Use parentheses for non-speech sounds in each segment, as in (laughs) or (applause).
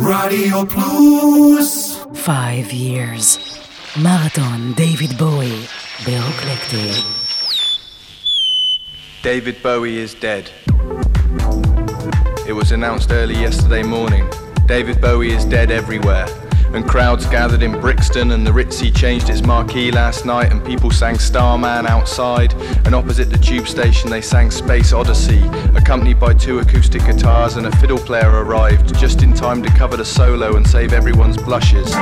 Radio Plus. Five years. Marathon David Bowie. Beroclectic. David Bowie is dead. It was announced early yesterday morning. David Bowie is dead everywhere. And crowds gathered in Brixton, and the Ritzy changed its marquee last night, and people sang Starman outside. And opposite the tube station, they sang Space Odyssey, accompanied by two acoustic guitars, and a fiddle player arrived just in time to cover the solo and save everyone's blushes.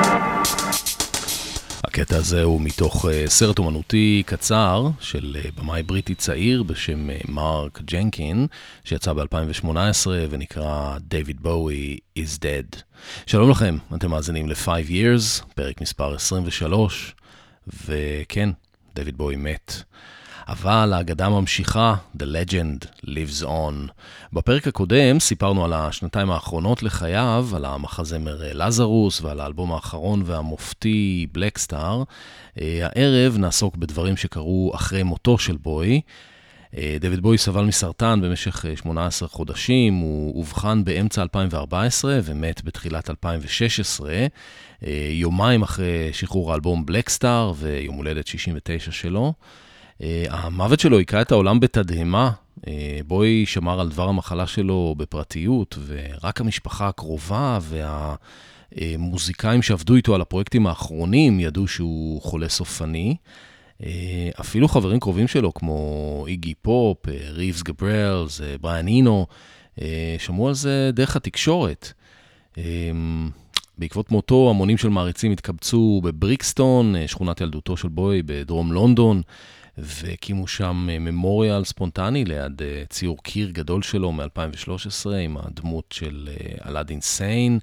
הקטע הזה הוא מתוך uh, סרט אומנותי קצר של uh, במאי בריטי צעיר בשם uh, מרק ג'נקין, שיצא ב-2018 ונקרא David Bowie is Dead. שלום לכם, אתם מאזינים ל-5 Years, פרק מספר 23, וכן, דויד בואי מת. אבל האגדה ממשיכה, The Legend Lives On. בפרק הקודם סיפרנו על השנתיים האחרונות לחייו, על המחזמר אה, לזרוס ועל האלבום האחרון והמופתי בלקסטאר. הערב נעסוק בדברים שקרו אחרי מותו של בוי. אה, דויד בוי סבל מסרטן במשך 18 אה, חודשים, הוא אובחן באמצע 2014 ומת בתחילת 2016, יומיים אחרי שחרור האלבום בלקסטאר ויום הולדת 69 שלו. אה, המוות שלו היכה את העולם בתדהמה. אה, בוי שמר על דבר המחלה שלו בפרטיות, ורק המשפחה הקרובה והמוזיקאים שעבדו איתו על הפרויקטים האחרונים ידעו שהוא חולה סופני. אה, אפילו חברים קרובים שלו, כמו איגי פופ, ריבס גבריאלס, בריאן אינו, שמעו על זה דרך התקשורת. בעקבות מותו, המונים של מעריצים התקבצו בבריקסטון, שכונת ילדותו של בוי בדרום לונדון. והקימו שם ממוריאל ספונטני ליד אה, ציור קיר גדול שלו מ-2013 עם הדמות של אה, אלאדין סיין.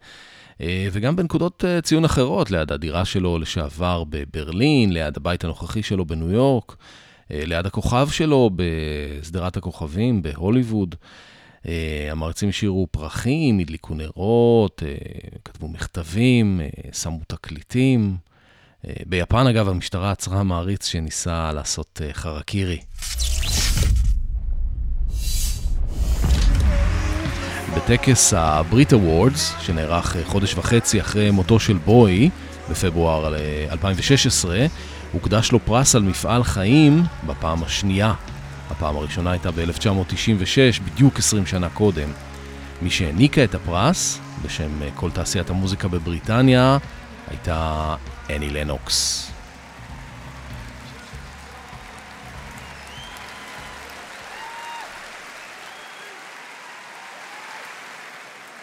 אה, וגם בנקודות ציון אחרות, ליד הדירה שלו לשעבר בברלין, ליד הבית הנוכחי שלו בניו יורק, ליד הכוכב שלו בשדרת הכוכבים בהוליווד. המעריצים השאירו פרחים, הדליקו נרות, כתבו מכתבים, שמו תקליטים. אה, ביפן, אגב, המשטרה עצרה מעריץ שניסה לעשות אה, חרקירי. בטקס ה-Brit Awards, שנערך אה, חודש וחצי אחרי מותו של בוי, בפברואר 2016, הוקדש לו פרס על מפעל חיים בפעם השנייה. הפעם הראשונה הייתה ב-1996, בדיוק 20 שנה קודם. מי שהעניקה את הפרס, בשם כל תעשיית המוזיקה בבריטניה, הייתה Annie Lennox.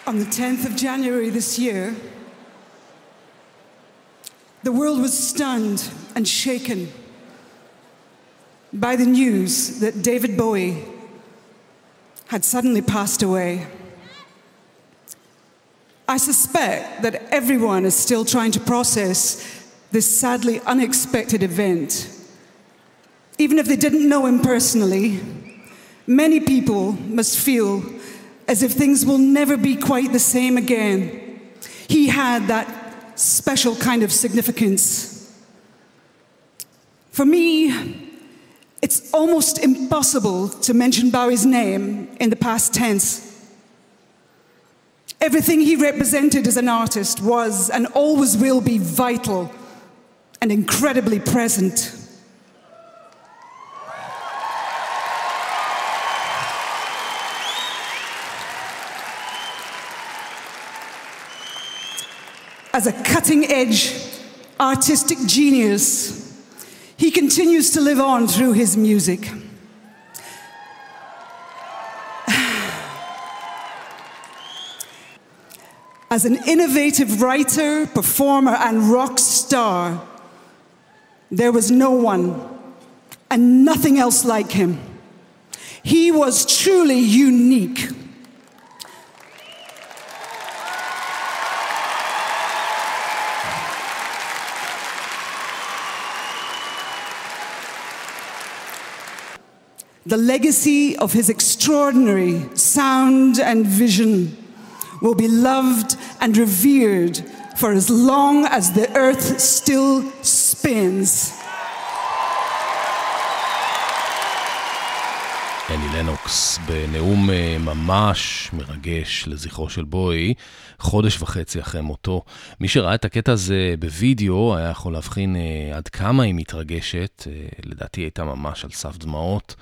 On the 10th of January this year, the world was stunned and shaken by the news that David Bowie had suddenly passed away. I suspect that everyone is still trying to process this sadly unexpected event. Even if they didn't know him personally, many people must feel as if things will never be quite the same again. He had that special kind of significance. For me, it's almost impossible to mention Bowie's name in the past tense. Everything he represented as an artist was and always will be vital and incredibly present. As a cutting edge artistic genius, he continues to live on through his music. (sighs) As an innovative writer, performer, and rock star, there was no one and nothing else like him. He was truly unique. The legacy of his extraordinary sound and vision will be loved and revered for as long as the earth still spins. אני לנוקס בנאום ממש מרגש לזכרו של בוי, חודש וחצי אחרי מותו. מי שראה את הקטע הזה בווידאו היה יכול להבחין אה, עד כמה היא מתרגשת, אה, לדעתי הייתה ממש על סף דמעות,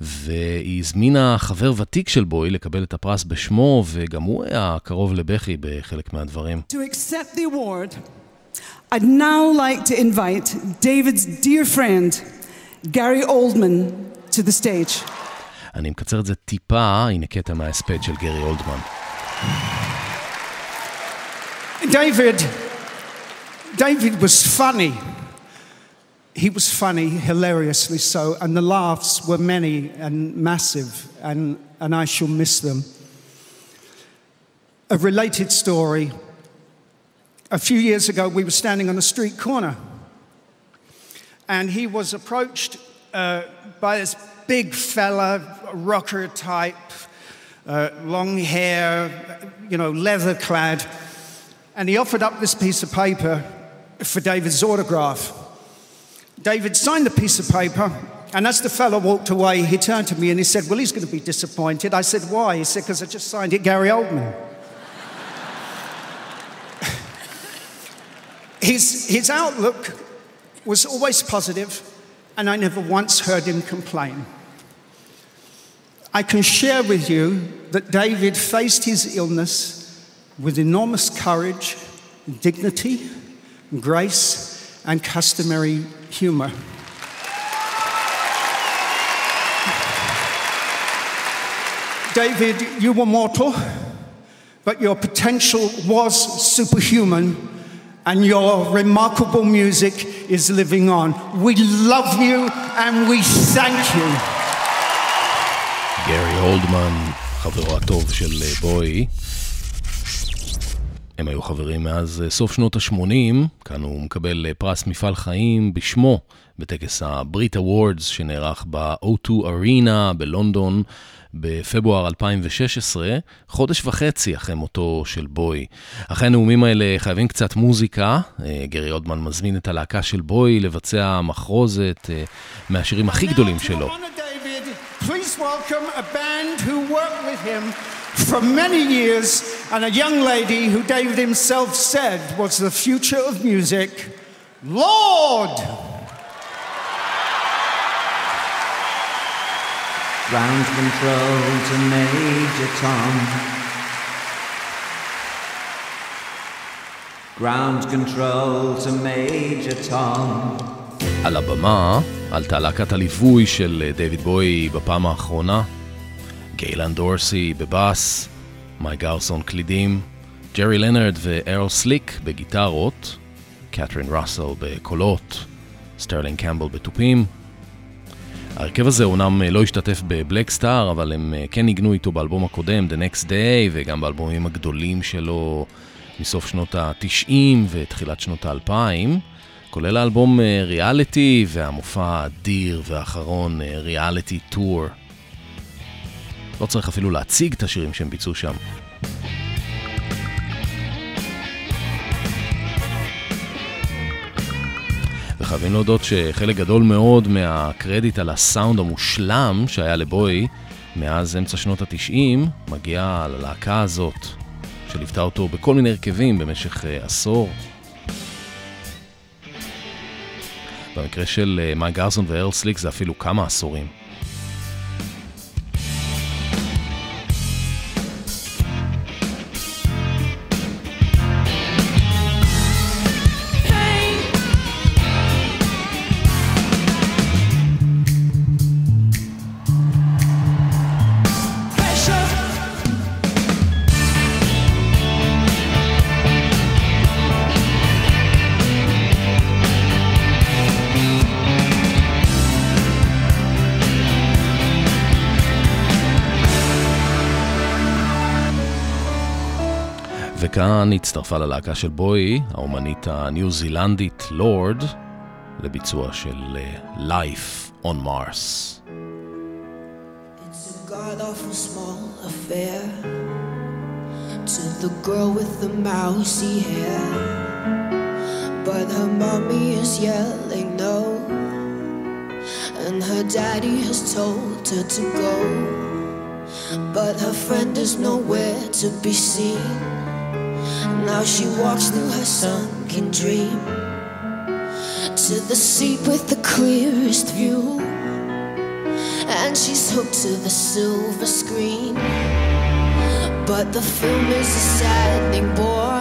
והיא הזמינה חבר ותיק של בוי לקבל את הפרס בשמו, וגם הוא היה קרוב לבכי בחלק מהדברים. To accept the award, I'd now like to invite David's dear friend, Gary Oldman, to the stage. אני מקצר את זה טיפה, הנה קטע מההספד של גרי אולדמן. David, David was funny. He was funny, hilariously so, and the laughs were many and massive, and, and I shall miss them. A related story a few years ago, we were standing on a street corner, and he was approached uh, by this big fella, rocker type, uh, long hair, you know, leather clad. And he offered up this piece of paper for David's autograph. David signed the piece of paper, and as the fellow walked away, he turned to me and he said, Well, he's going to be disappointed. I said, Why? He said, Because I just signed it Gary Oldman. (laughs) his, his outlook was always positive, and I never once heard him complain. I can share with you that David faced his illness with enormous courage, dignity, grace, and customary humor. David, you were mortal, but your potential was superhuman, and your remarkable music is living on. We love you and we thank you. גרי הולדמן, חברו הטוב של בוי. הם היו חברים מאז סוף שנות ה-80, כאן הוא מקבל פרס מפעל חיים בשמו בטקס ה-Brit Awards שנערך ב-O2 Arena בלונדון בפברואר 2016, חודש וחצי אחרי מותו של בוי. אחרי הנאומים האלה חייבים קצת מוזיקה, גרי הודמן מזמין את הלהקה של בוי לבצע מחרוזת מהשירים הכי גדולים שלו. Please welcome a band who worked with him for many years and a young lady who David himself said was the future of music, Lord! Ground control to Major Tom. Ground control to Major Tom. על הבמה עלתה להקת הליווי של דיוויד בוי בפעם האחרונה, גייל אן דורסי בבאס, מייק גרסון קלידים, ג'רי לנרד וארל סליק בגיטרות, קתרין ראסל בקולות, סטרלינג קמבל בתופים. ההרכב הזה אומנם לא השתתף ב-Blackstar, אבל הם כן ניגנו איתו באלבום הקודם, The Next Day, וגם באלבומים הגדולים שלו מסוף שנות ה-90 ותחילת שנות ה-2000. כולל האלבום ריאליטי והמופע האדיר והאחרון ריאליטי טור. לא צריך אפילו להציג את השירים שהם ביצעו שם. וחייבים להודות שחלק גדול מאוד מהקרדיט על הסאונד המושלם שהיה לבוי מאז אמצע שנות התשעים מגיע ללהקה הזאת שליוותה אותו בכל מיני הרכבים במשך עשור. במקרה של מייק גרסון וארל סליק זה אפילו כמה עשורים. וכאן הצטרפה ללהקה של בוי, האומנית הניו זילנדית לורד, לביצוע של Life on Mars. It's a god-awful small affair To the girl with the mousy hair But her mommy is yelling no And her daddy has told her to go But her friend is nowhere to be seen Now she walks through her sunken dream to the seat with the clearest view. And she's hooked to the silver screen. But the film is a saddening bore.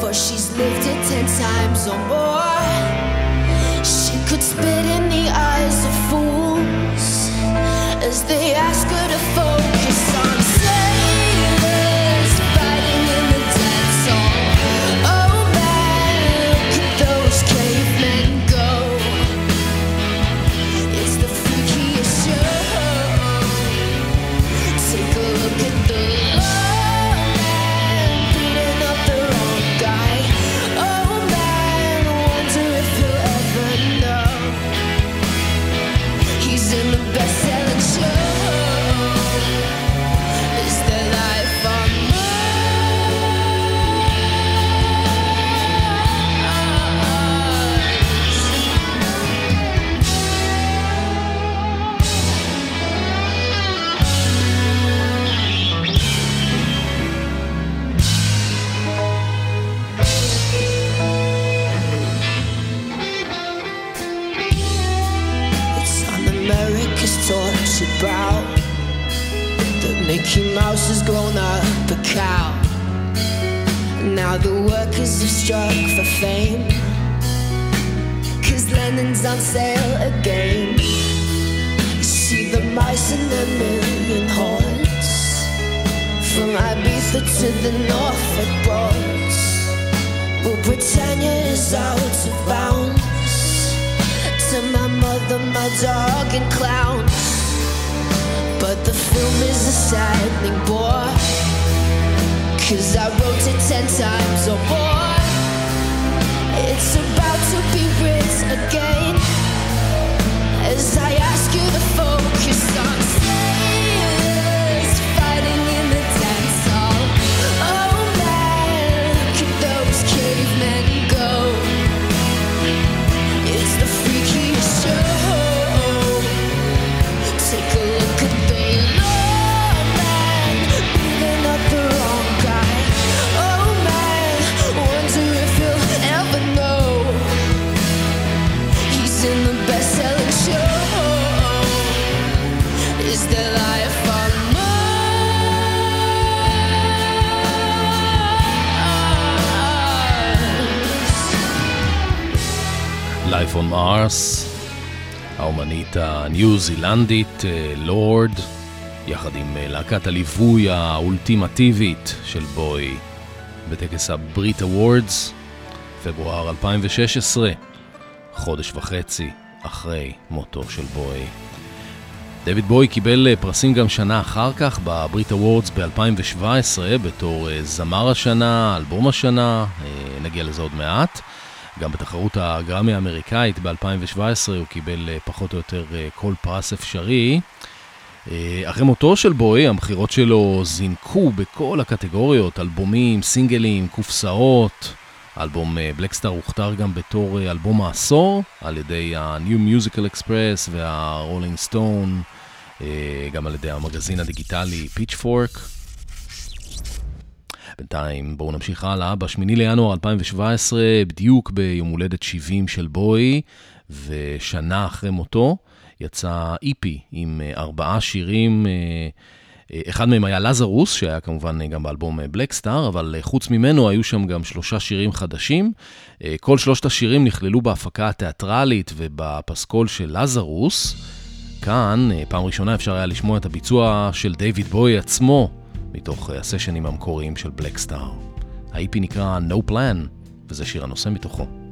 For she's lived it ten times or more. She could spit in the eyes of fools as they ask her to focus Mickey Mouse has grown up a cow. Now the workers have struck for fame. Cause Lennon's on sale again. See the mice in their million hordes. From Ibiza to the Norfolk Broads. Well, Britannia is out of bounds to my mother, my dog, and clowns. But the film is a saddening bore. Cause I wrote it ten times or more. It's about to be written again. As I ask you to focus on on Mars, האומנית הניו זילנדית אה, לורד, יחד עם אה, להקת הליווי האולטימטיבית של בוי בטקס ה-Brit Awards, פברואר 2016, חודש וחצי אחרי מותו של בוי. דויד בוי קיבל אה, פרסים גם שנה אחר כך ב-Brit Awards ב-2017 בתור זמר השנה, אלבום השנה, נגיע לזה עוד מעט. גם בתחרות הגרמי האמריקאית ב-2017 הוא קיבל אה, פחות או יותר אה, כל פרס אפשרי. אה, אחרי מותו של בוי, המכירות שלו זינקו בכל הקטגוריות, אלבומים, סינגלים, קופסאות. אלבום בלקסטאר הוכתר גם בתור אלבום העשור על ידי ה-New Musical Express וה-Rolling Stone, גם על ידי המגזין הדיגיטלי פיצ'פורק. בינתיים בואו נמשיך הלאה. ב-8 לינואר 2017, בדיוק ביום הולדת 70 של בוי, ושנה אחרי מותו, יצא איפי עם אה, ארבעה שירים. אה, אה, אחד מהם היה לזרוס, שהיה כמובן גם באלבום בלקסטאר, אבל אה, חוץ ממנו היו שם גם שלושה שירים חדשים. כל שלושת השירים נכללו בהפקה התיאטרלית ובפסקול של לזרוס. כאן, פעם ראשונה אפשר היה לשמוע את הביצוע של דיוויד בוי עצמו, מתוך אה, הסשנים המקוריים של בלקסטאר. ה-EP נקרא No Plan, וזה שיר הנושא מתוכו.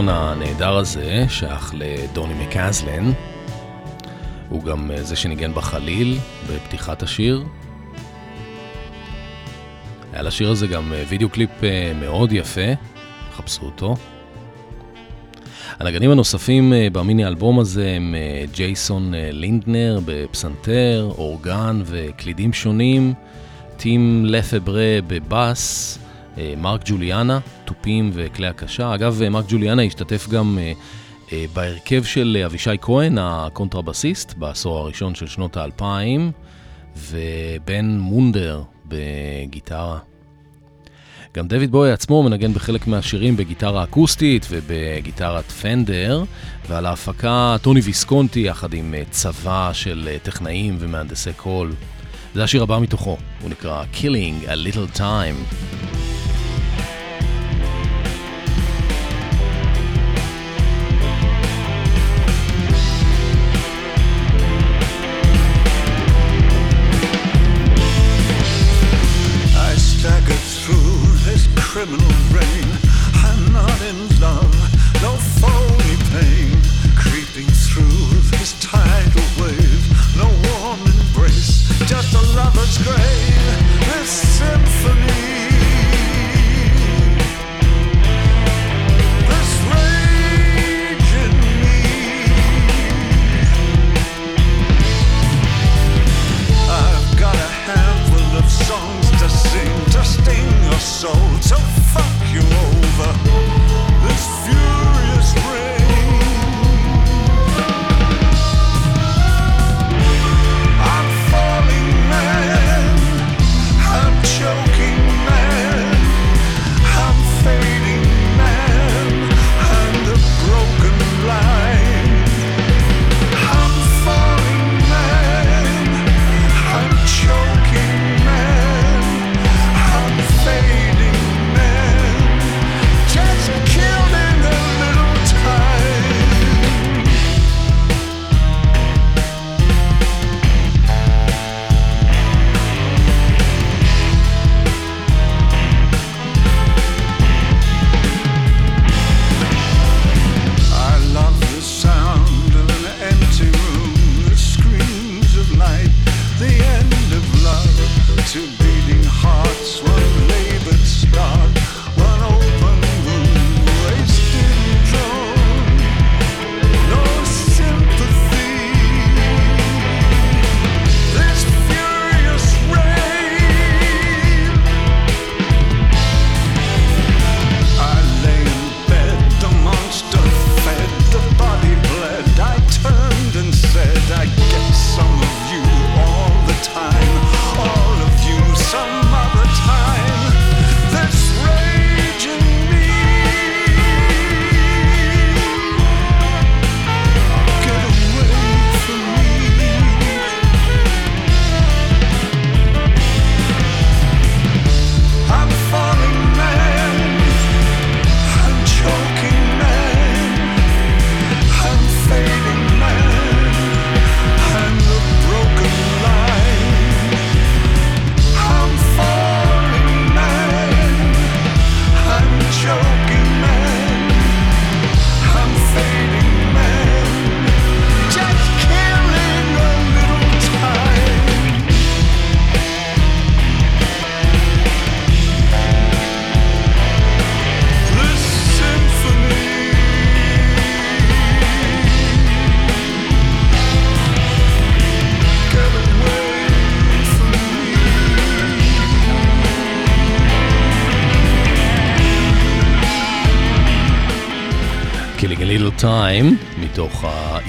הסקסופון הנהדר הזה שייך לדוני מקזלן. הוא גם אה, זה שניגן בחליל בפתיחת השיר. היה לשיר הזה גם אה, וידאו קליפ אה, מאוד יפה, חפשו אותו. הנגנים הנוספים במיני אלבום הזה הם ג'ייסון לינדנר בפסנתר, אורגן וקלידים שונים, טים לפברה בבאס, מרק ג'וליאנה, תופים וכלי הקשה. אגב, אה, מרק ג'וליאנה השתתף גם אה, אה, בהרכב של אבישי כהן, הקונטרבסיסט, בעשור הראשון של שנות האלפיים, ובן מונדר בגיטרה. גם דויד בוי עצמו מנגן בחלק מהשירים בגיטרה אקוסטית ובגיטרת פנדר, ועל ההפקה טוני ויסקונטי יחד עם צבא של טכנאים ומהנדסי קול. זה השיר הבא מתוכו, הוא נקרא Killing a Little Time.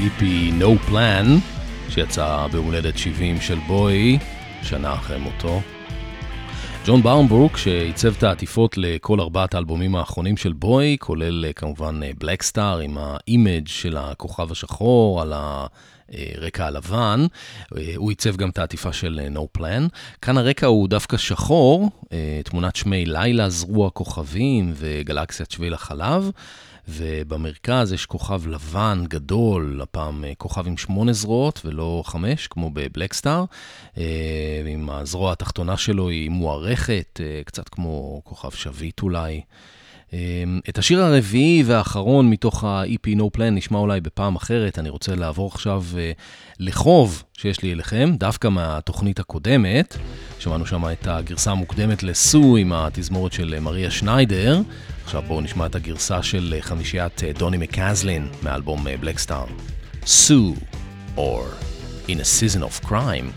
ה-EP No Plan, שיצא ביום הולדת 70 של בוי, שנה אחרי מותו. ג'ון בארנברוק, שעיצב את העטיפות לכל ארבעת האלבומים האחרונים של בוי, כולל כמובן Blackstar עם ה-image של הכוכב השחור על הרקע הלבן. הוא עיצב גם את העטיפה של No Plan. כאן הרקע הוא דווקא שחור, תמונת שמי לילה, זרוע כוכבים וגלקסיית שביל החלב. ובמרכז יש כוכב לבן גדול, הפעם אה, כוכב עם שמונה זרועות ולא חמש, כמו בבלקסטאר. אה, עם הזרוע התחתונה שלו היא מוארכת, אה, קצת כמו כוכב שביט אולי. את השיר הרביעי והאחרון מתוך ה-EP No Plan נשמע אולי בפעם אחרת, אני רוצה לעבור עכשיו לחוב שיש לי אליכם, דווקא מהתוכנית הקודמת. שמענו שם את הגרסה המוקדמת לסו עם התזמורת של מריה שניידר. עכשיו בואו נשמע את הגרסה של חמישיית דוני מקזלין מאלבום בלקסטאר. סו, or In a Season of Crime.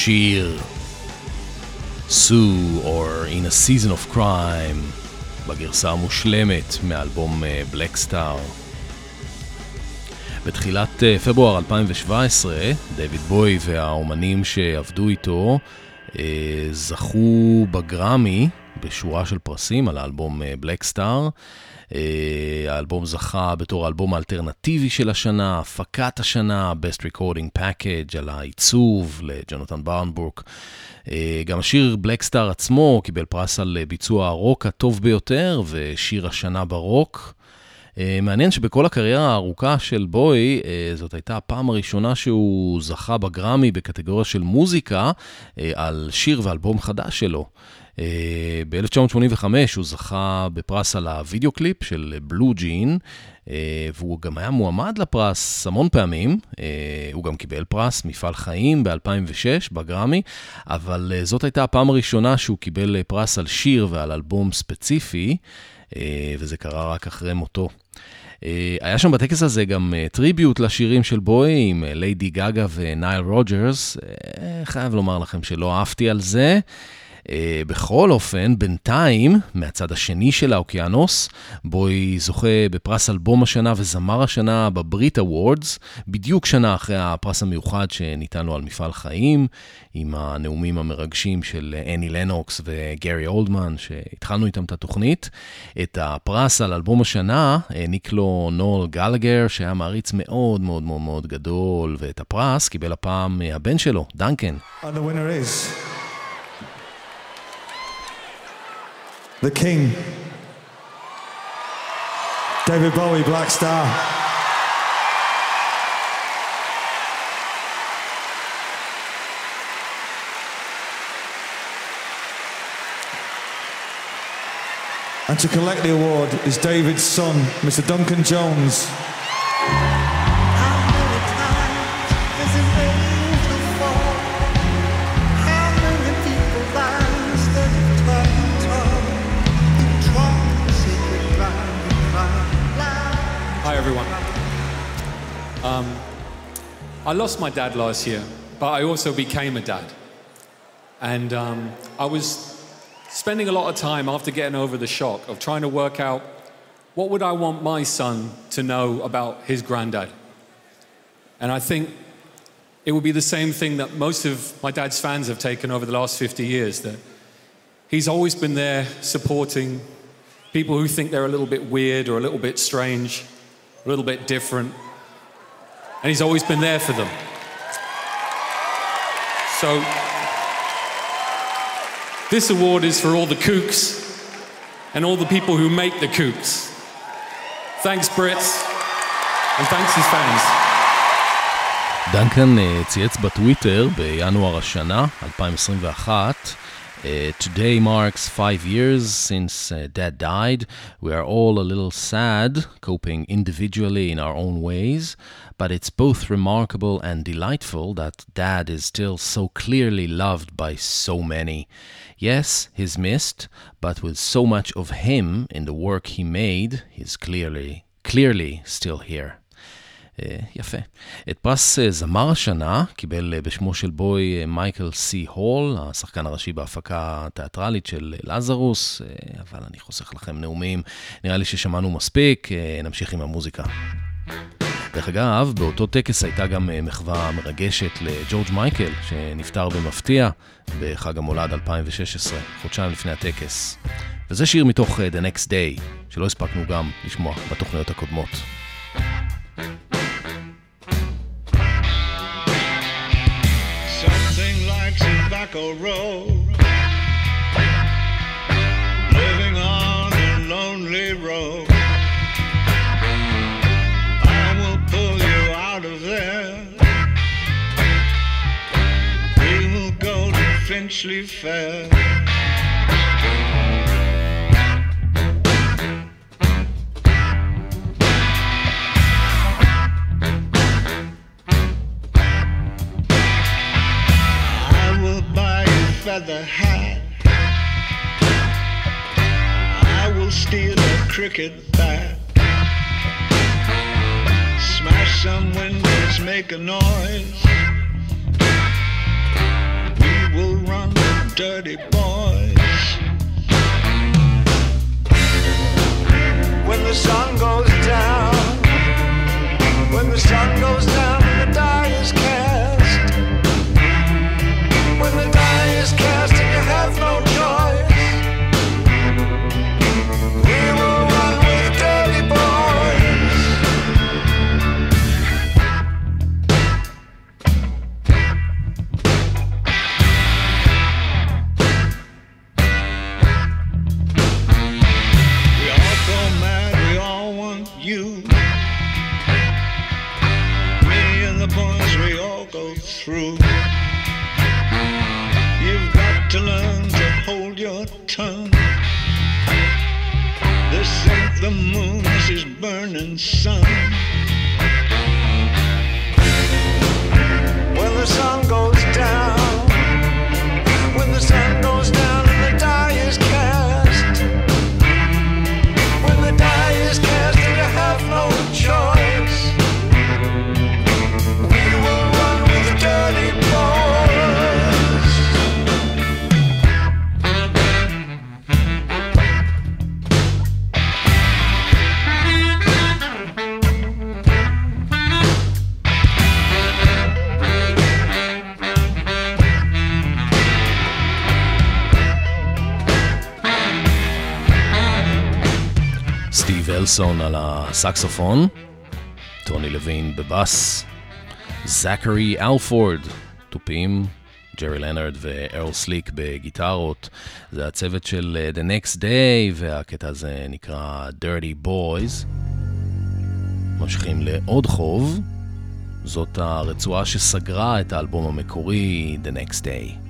ועשיר. Sue or In a Season of Crime בגרסה המושלמת מאלבום בלק סטאר. בתחילת אה, פברואר 2017, דיוויד בוי והאומנים שעבדו איתו אה, זכו בגרמי בשורה של פרסים על האלבום בלק סטאר. אה, האלבום זכה בתור האלבום האלטרנטיבי של השנה, הפקת השנה, Best Recording Package, על העיצוב לג'ונתן ברנבורק. אה, גם השיר Blackstar עצמו קיבל פרס על ביצוע הרוק הטוב ביותר, ושיר השנה ברוק. מעניין שבכל הקריירה הארוכה של בוי, זאת הייתה הפעם הראשונה שהוא זכה בגרמי בקטגוריה של מוזיקה על שיר ואלבום חדש שלו. אה, ב-1985 הוא זכה בפרס על הוידאו קליפ של Blue Jean, אה, והוא גם היה מועמד לפרס המון פעמים. אה, הוא גם קיבל פרס מפעל חיים ב-2006 בגרמי, אבל זאת הייתה הפעם הראשונה שהוא קיבל פרס על שיר ועל אלבום ספציפי, וזה קרה רק אחרי מותו. היה שם בטקס הזה גם tribute לשירים של בואי עם ליידי גאגה ונייל רוג'רס. חייב לומר לכם שלא עפתי על זה. Uh, בכל אופן, בינתיים, מהצד השני של האוקיינוס, בואי זוכה בפרס אלבום השנה וזמר השנה ב Brit Awards, בדיוק שנה אחרי הפרס המיוחד שניתן לו על מפעל חיים, עם הנאומים המרגשים של אני לנוקס וגרי אולדמן, שהתחלנו איתם את התוכנית. את הפרס על אלבום השנה העניק לו נול גלגר, שהיה מעריץ מאוד מאוד מאוד מאוד גדול, ואת הפרס קיבל הפעם הבן שלו, דנקן. And the winner is... the King, David Bowie, Black Star. And to collect the award is David's son, Mr. Duncan Jones. Um, I lost my dad last year, but I also became a dad. And um, I was spending a lot of time after getting over the shock of trying to work out what would I want my son to know about his granddad. And I think it would be the same thing that most of my dad's fans have taken over the last 50 years that he's always been there supporting people who think they're a little bit weird or a little bit strange, a little bit different and he's always been there for them. So, this award is for all the kooks and all the people who make the kooks. Thanks, Brits, and thanks his fans. דנקן צייץ בטוויטר בינואר השנה, 2021, uh, today marks five years since uh, Dad died. We are all a little sad, coping individually in our own ways, but it's both remarkable and delightful that Dad is still so clearly loved by so many. Yes, he's missed, but with so much of him in the work he made, he's clearly, clearly still here. אה, יפה. את פרס אה, זמר השנה קיבל אה, בשמו של בוי מייקל סי הול, השחקן הראשי בהפקה התיאטרלית של לזרוס, אבל אני חוסך לכם נאומים, נראה לי ששמענו מספיק, נמשיך עם המוזיקה. דרך אגב, באותו טקס הייתה גם מחווה מרגשת לג'ורג' מייקל, שנפטר במפתיע בחג המולד 2016, חודשיים לפני הטקס. וזה שיר מתוך The Next Day, שלא הספקנו גם לשמוע בתוכניות הקודמות. Tobacco Road. Living on a lonely road. I will pull you out of there. We will go to Finchley Fair. Feather hat. I will steal a cricket bat, smash some windows make a noise. We will run, dirty boys. When the sun goes down, when the sun goes down אלסון על הסקסופון, טוני לוין בבאס, זכרי אלפורד, תופים, ג'רי לנרד וארל סליק בגיטרות. זה הצוות של אה, The Next Day, והקטע הזה נקרא Dirty Boys. ממשיכים לעוד חוב, זאת הרצועה שסגרה את האלבום המקורי The Next Day.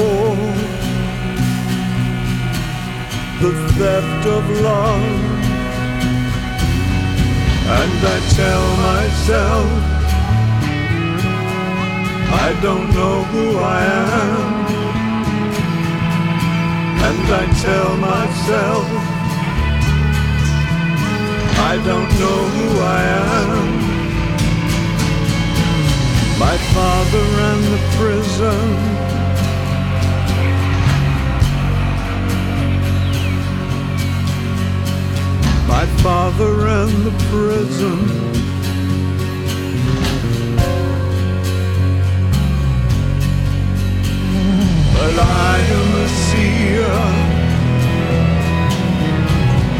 And the theft of love. And I tell myself, I don't know who I am. And I tell myself, I don't know who I am. My father ran the prison. father and the prison. But I am a seer.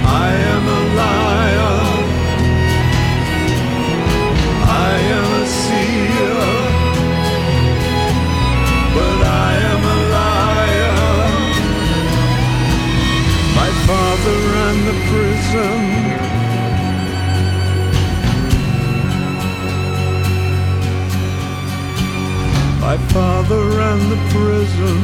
I am a liar. I am a seer. But I am a liar. My father and the prison. my father and the prison.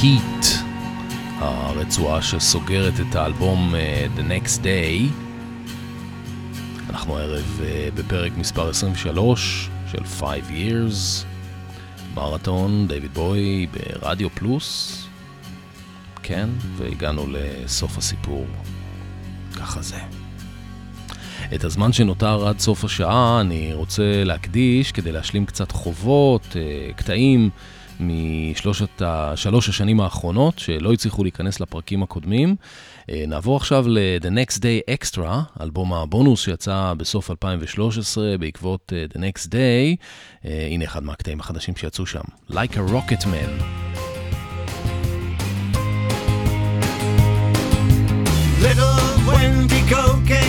Heat, הרצועה שסוגרת את האלבום uh, The Next Day. אנחנו הערב אה, בפרק מספר 23 של 5 Years, מרתון, דיוויד בוי ברדיו פלוס. כן, והגענו לסוף הסיפור. ככה זה. את הזמן שנותר עד סוף השעה אני רוצה להקדיש כדי להשלים קצת חובות, אה, קטעים משלושת שלוש השנים האחרונות שלא הצליחו להיכנס לפרקים הקודמים. אה, נעבור עכשיו ל-The Next Day Extra, אלבום הבונוס שיצא בסוף 2013 בעקבות אה, The Next Day. הנה אחד מהקטעים החדשים שיצאו שם, Like a Rocket Man. Little Wendigo game.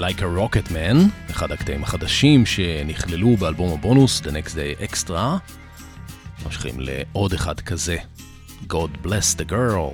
ל-Like a Rocket Man, אחד הקטעים החדשים שנכללו באלבום הבונוס, The Next Day Extra. ממשיכים לעוד אחד כזה, God Bless the Girl.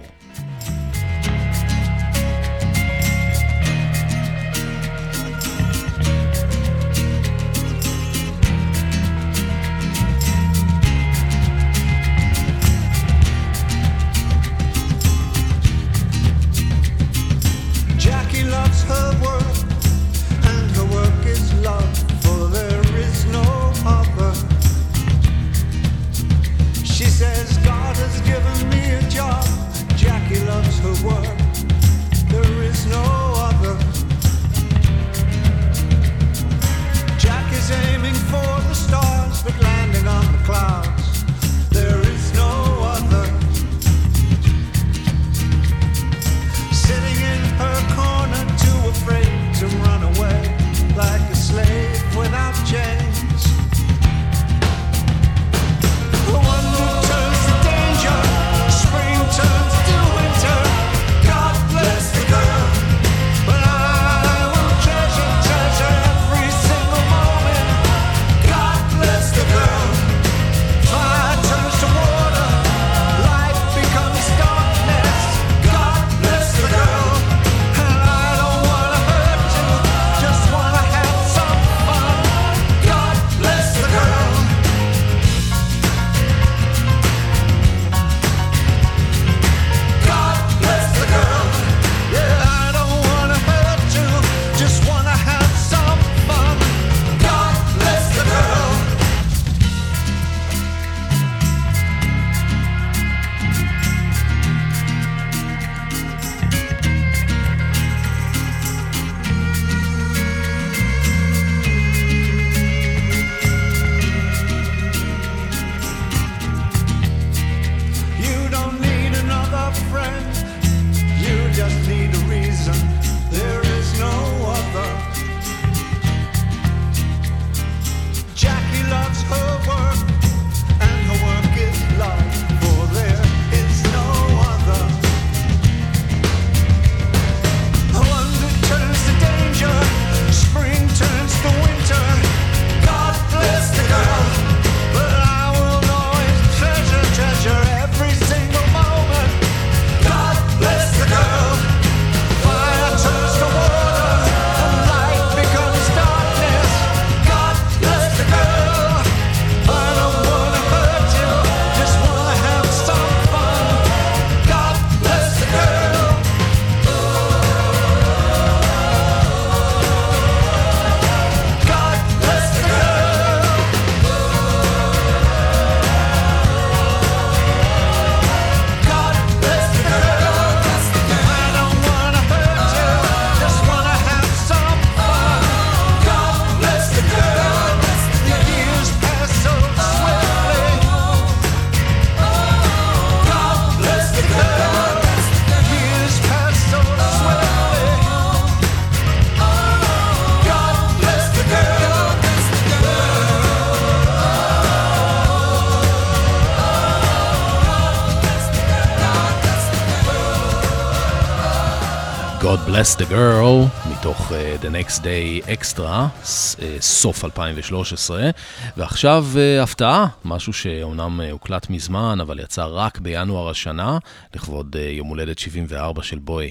Bless the Girl, מתוך uh, The Next Day Extra, uh, סוף 2013. ועכשיו uh, הפתעה, משהו שאומנם uh, הוקלט מזמן, אבל יצא רק בינואר השנה, לכבוד uh, יום הולדת 74 של בוי.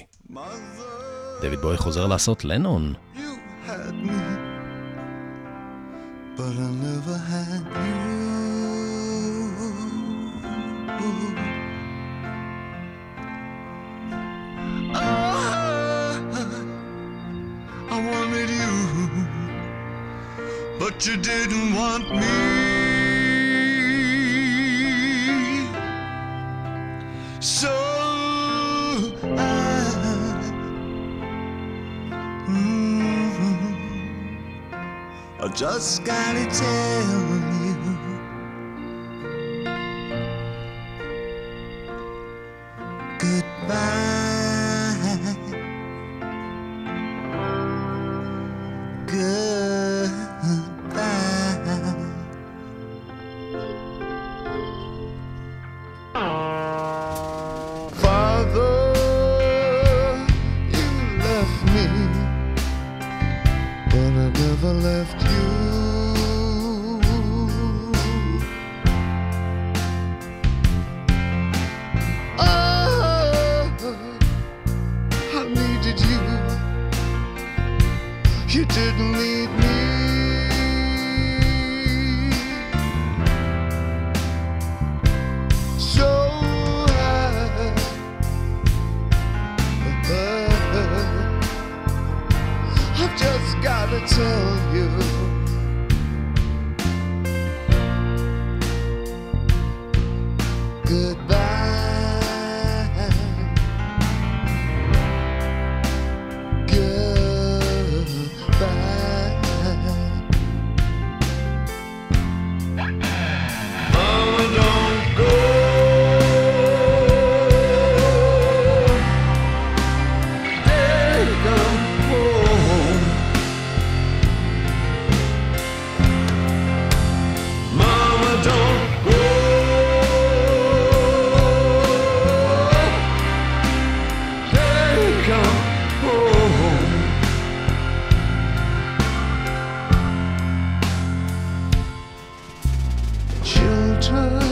דויד בוי חוזר לעשות לנון. But I never had you. You didn't want me. So I, Mhm. I just gotta tell water.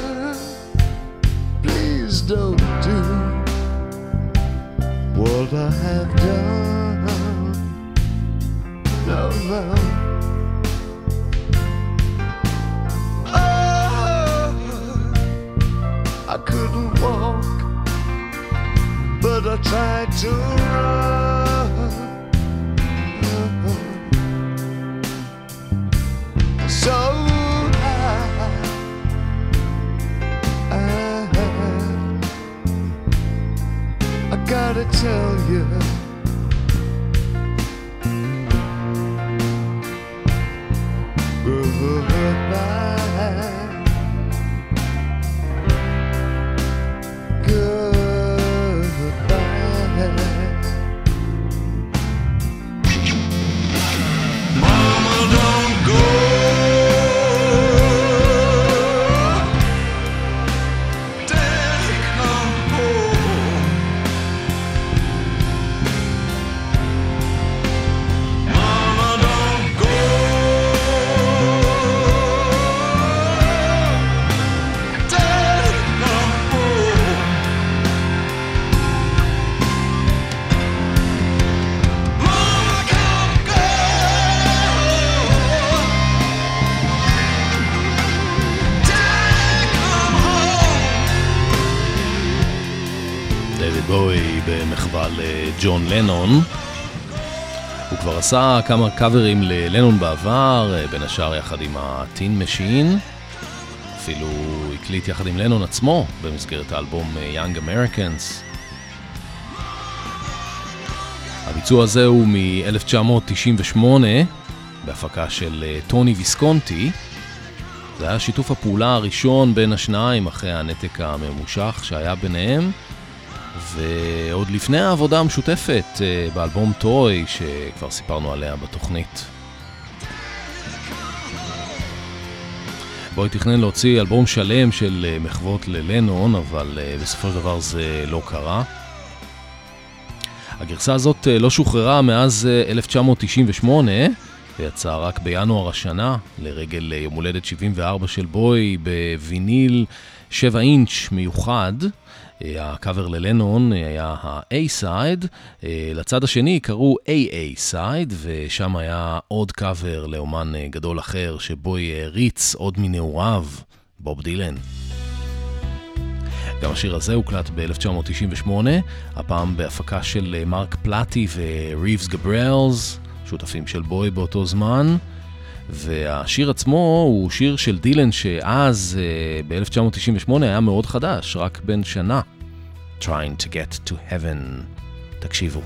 לג'ון לנון. הוא כבר עשה כמה קאברים ללנון בעבר, בין השאר יחד עם ה Tin Machine. אפילו הקליט יחד עם לנון עצמו במסגרת האלבום Young Americans. הביצוע הזה הוא מ-1998, בהפקה של אה, טוני ויסקונטי. זה היה שיתוף הפעולה הראשון בין השניים אחרי הנתק הממושך שהיה ביניהם. ועוד לפני העבודה המשותפת אה, באלבום טוי, שכבר סיפרנו עליה בתוכנית. בוי תכנן להוציא אלבום שלם של אה, מחוות ללנון, אבל אה, בסופו של דבר זה לא קרה. הגרסה הזאת לא שוחררה מאז 1998, ויצאה רק בינואר השנה, לרגל יום הולדת 74 של בוי, בוויניל 7 אינץ' מיוחד. הקאבר ללנון היה ה-A-Side, לצד השני קראו AA-Side, ושם היה עוד קאבר לאומן גדול אחר, שבוי הריץ עוד מנעוריו, בוב דילן. גם השיר הזה הוקלט ב-1998, הפעם בהפקה של מרק פלטי וריבס גבריאלס, שותפים של בוי באותו זמן. והשיר עצמו הוא שיר של דילן שאז, ב-1998, היה מאוד חדש, רק בן שנה. Trying to get to heaven. תקשיבו.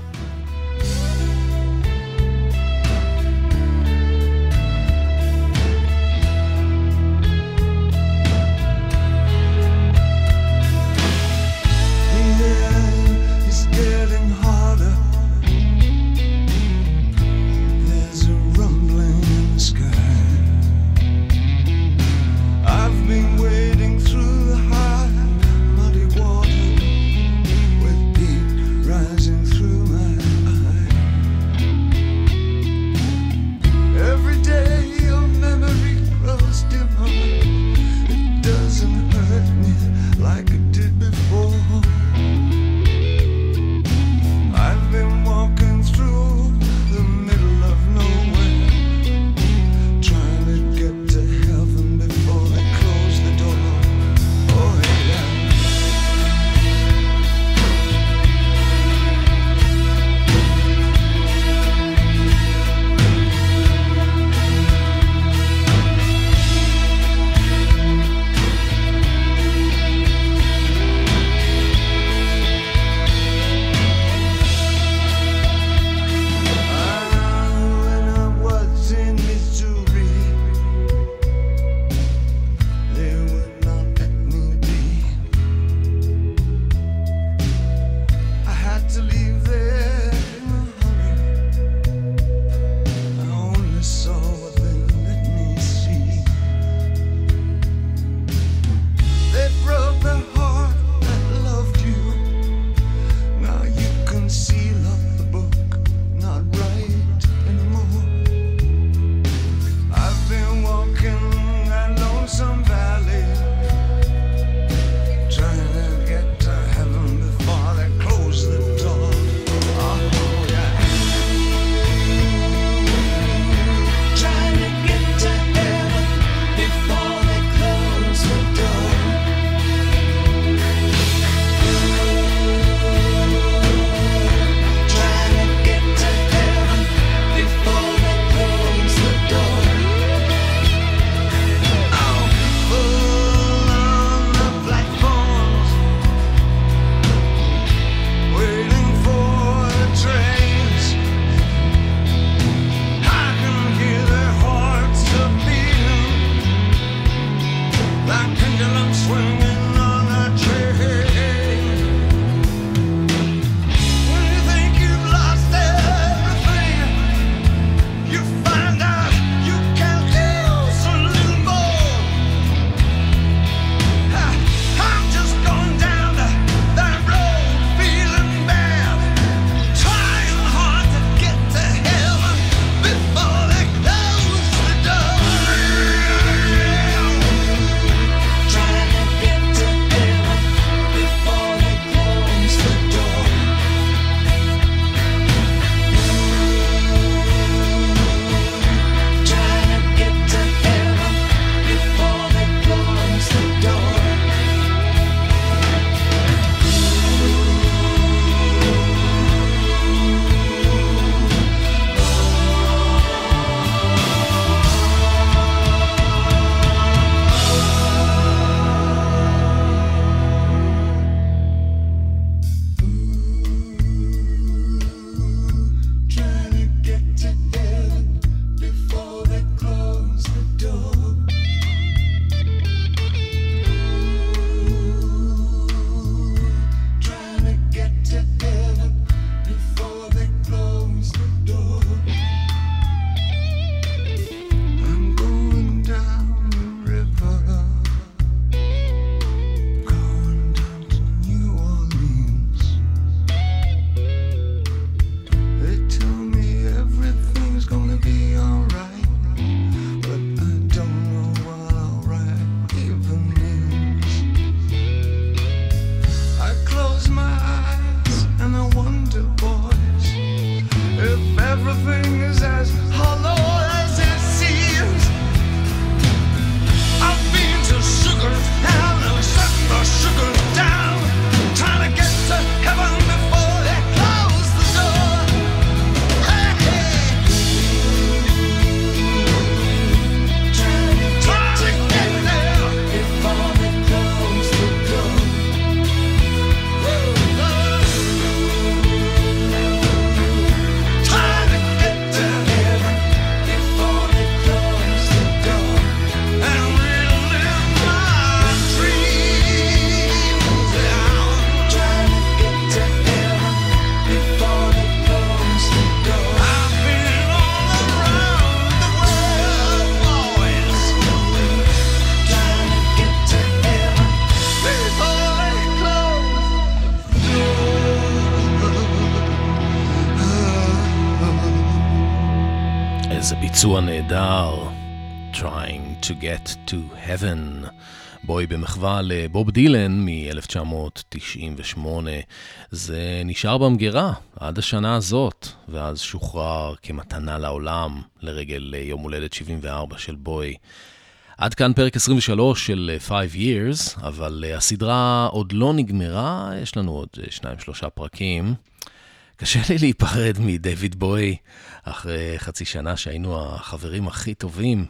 To get to heaven. בואי במחווה לבוב דילן מ-1998. זה נשאר במגירה עד השנה הזאת, ואז שוחרר כמתנה לעולם לרגל יום הולדת 74 של בואי. עד כאן פרק 23 של 5 Years, אבל הסדרה עוד לא נגמרה, יש לנו עוד שניים שלושה פרקים. קשה לי להיפרד מדייוויד בוי אחרי חצי שנה שהיינו החברים הכי טובים.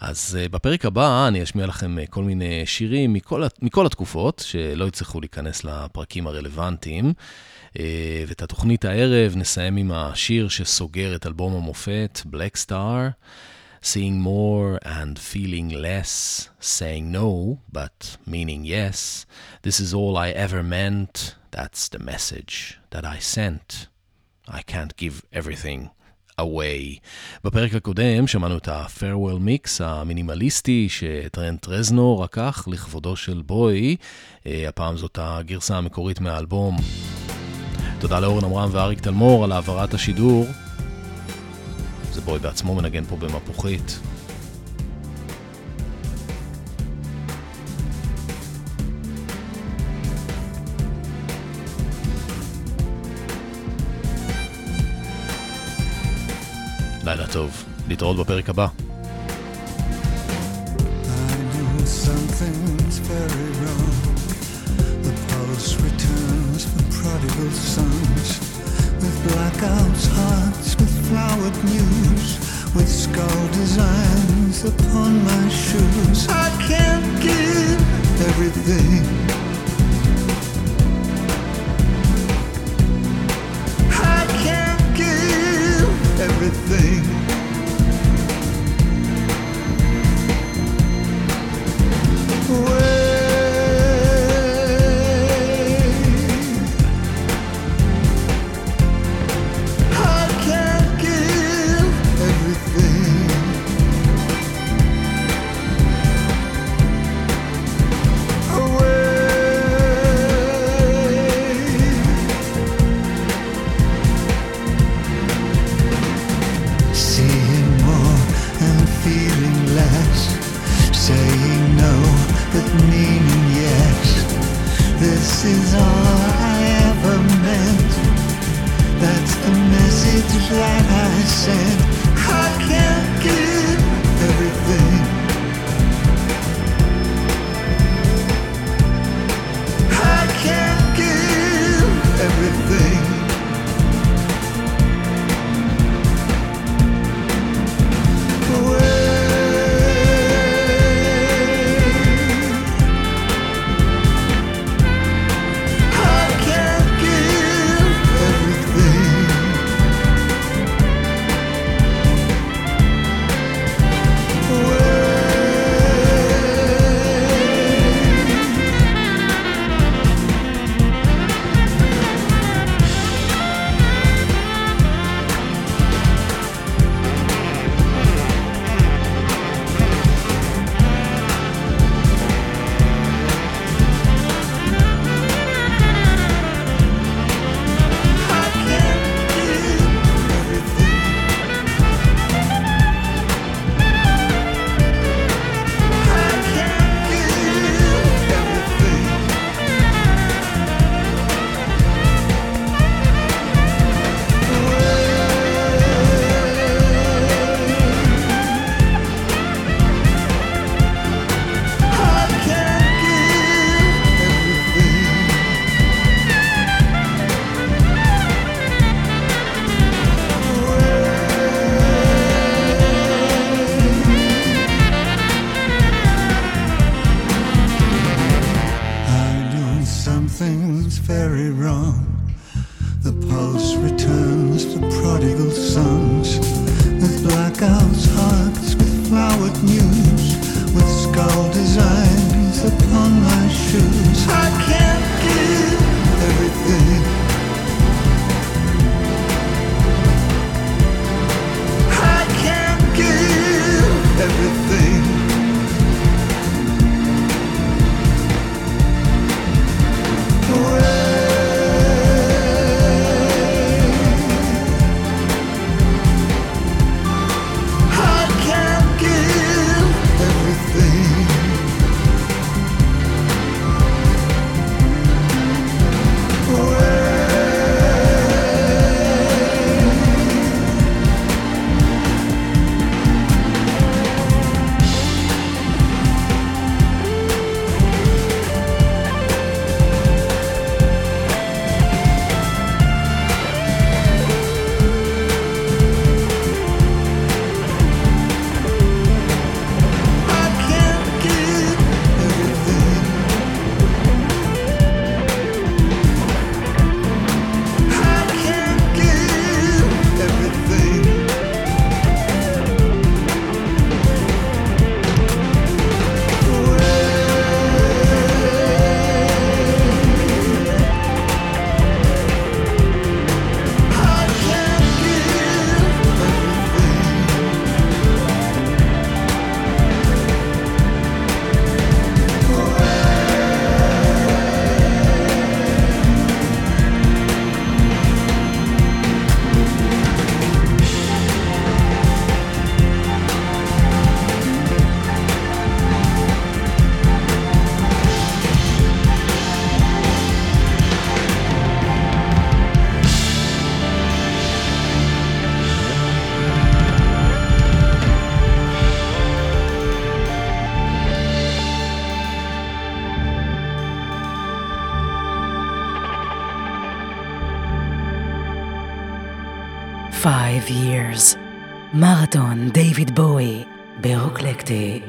אז uh, בפרק הבא אני אשמיע לכם uh, כל מיני שירים מכל, מכל התקופות, שלא יצטרכו להיכנס לפרקים הרלוונטיים. Uh, ואת התוכנית הערב נסיים עם השיר שסוגר את אלבום המופת, Black Star. Seeing more and feeling less, saying no, but meaning yes. This is all I ever meant. That's the message that I sent. I can't give everything away. בפרק הקודם שמענו את ה-farewell mix המינימליסטי שטרנט רזנו רקח לכבודו של בוי. הפעם זאת הגרסה המקורית מהאלבום. תודה לאורן עמרם ואריק תלמור על העברת השידור. זה בוי בעצמו מנגן פה במפוחית. טוב, להתראות בפרק הבא. מרתון דיוויד בואי ברוקלקטי.